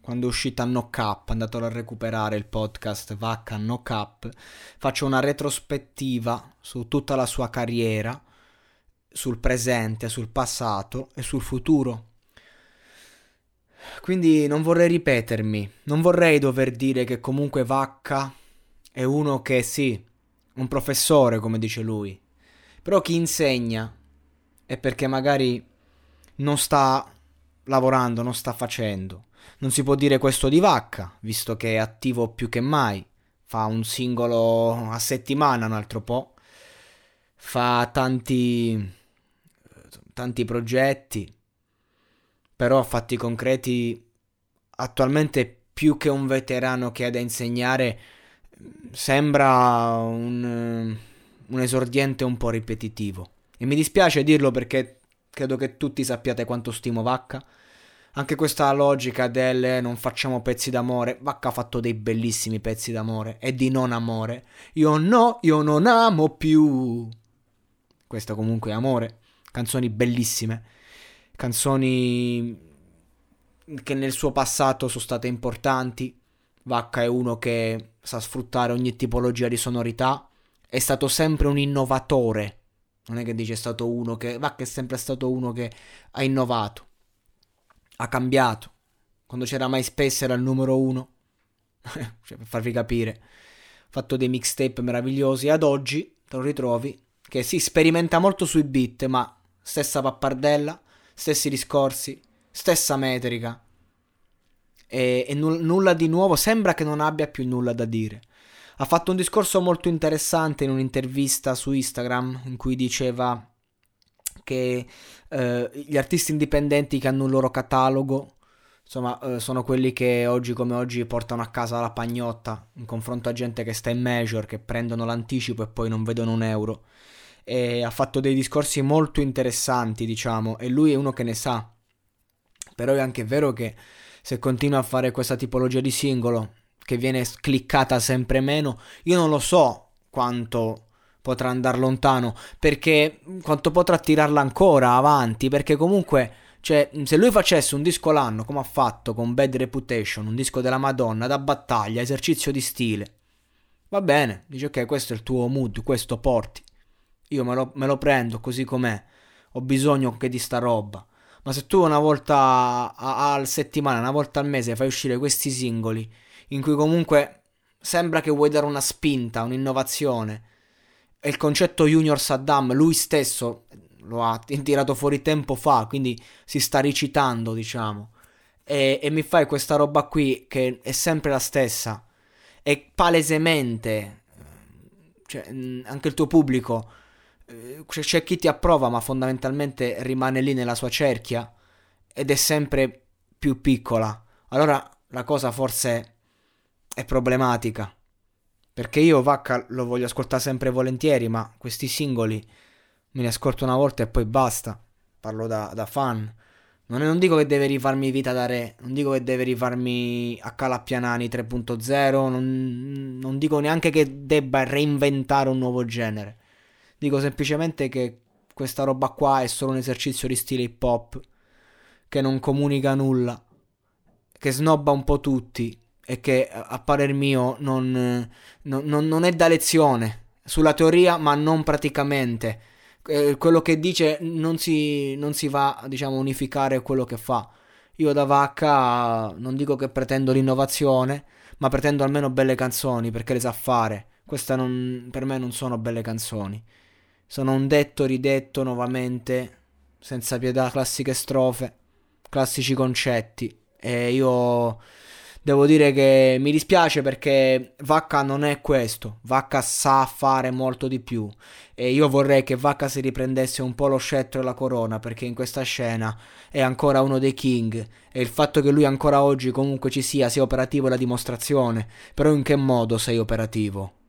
quando è uscita Knock Up, andato a recuperare il podcast Vacca Knock Up, faccio una retrospettiva su tutta la sua carriera, sul presente, sul passato e sul futuro. Quindi non vorrei ripetermi, non vorrei dover dire che comunque Vacca è uno che sì, un professore come dice lui, però chi insegna è perché magari non sta lavorando, non sta facendo. Non si può dire questo di Vacca, visto che è attivo più che mai. Fa un singolo a settimana, un altro po'. Fa tanti, tanti progetti, però a fatti concreti attualmente più che un veterano che ha da insegnare sembra un, un esordiente un po' ripetitivo. E mi dispiace dirlo perché credo che tutti sappiate quanto stimo Vacca anche questa logica del non facciamo pezzi d'amore. Vacca ha fatto dei bellissimi pezzi d'amore e di non amore. Io no, io non amo più. Questo comunque è amore. Canzoni bellissime. Canzoni che nel suo passato sono state importanti. Vacca è uno che sa sfruttare ogni tipologia di sonorità. È stato sempre un innovatore. Non è che dice è stato uno che. Vacca è sempre stato uno che ha innovato ha cambiato. Quando c'era MySpace era il numero uno. cioè, per farvi capire. Ha fatto dei mixtape meravigliosi. Ad oggi te lo ritrovi che si sperimenta molto sui beat, ma stessa pappardella, stessi discorsi, stessa metrica. E, e null- nulla di nuovo. Sembra che non abbia più nulla da dire. Ha fatto un discorso molto interessante in un'intervista su Instagram in cui diceva che eh, gli artisti indipendenti che hanno un loro catalogo, insomma, eh, sono quelli che oggi come oggi portano a casa la pagnotta in confronto a gente che sta in major, che prendono l'anticipo e poi non vedono un euro. E ha fatto dei discorsi molto interessanti, diciamo, e lui è uno che ne sa. Però è anche vero che se continua a fare questa tipologia di singolo, che viene cliccata sempre meno, io non lo so quanto potrà andare lontano, perché quanto potrà tirarla ancora avanti, perché comunque, cioè, se lui facesse un disco l'anno, come ha fatto con Bad Reputation, un disco della Madonna, da battaglia, esercizio di stile, va bene, dice ok, questo è il tuo mood, questo porti, io me lo, me lo prendo così com'è, ho bisogno che di sta roba. Ma se tu una volta al settimana, una volta al mese fai uscire questi singoli in cui comunque sembra che vuoi dare una spinta, un'innovazione, è il concetto Junior Saddam, lui stesso lo ha tirato fuori tempo fa, quindi si sta recitando, diciamo. E, e mi fai questa roba qui che è sempre la stessa. E palesemente, cioè, anche il tuo pubblico, eh, c'è chi ti approva, ma fondamentalmente rimane lì nella sua cerchia ed è sempre più piccola. Allora la cosa forse è problematica. Perché io Vacca lo voglio ascoltare sempre volentieri, ma questi singoli me li ascolto una volta e poi basta. Parlo da, da fan. Non, non, dico che deve rifarmi Vita da Re, non dico che deve rifarmi a Calappianani 3.0, non, non dico neanche che debba reinventare un nuovo genere. Dico semplicemente che questa roba qua è solo un esercizio di stile hip hop, che non comunica nulla, che snobba un po' tutti e che a parer mio non, non, non, è da lezione. Sulla teoria ma non praticamente. Eh, quello che dice non si, non si va diciamo unificare quello che fa. Io da vacca non dico che pretendo l'innovazione ma pretendo almeno belle canzoni perché le sa fare. Queste per me non sono belle canzoni. Sono un detto ridetto nuovamente senza pietà classiche strofe classici concetti. E io devo dire che mi dispiace perché Vacca non è questo. Vacca sa fare molto di più. E io vorrei che Vacca si riprendesse un po' lo scettro e la corona perché in questa scena è ancora uno dei king. E il fatto che lui ancora oggi comunque ci sia, sia operativo è la dimostrazione. Però in che modo sei operativo?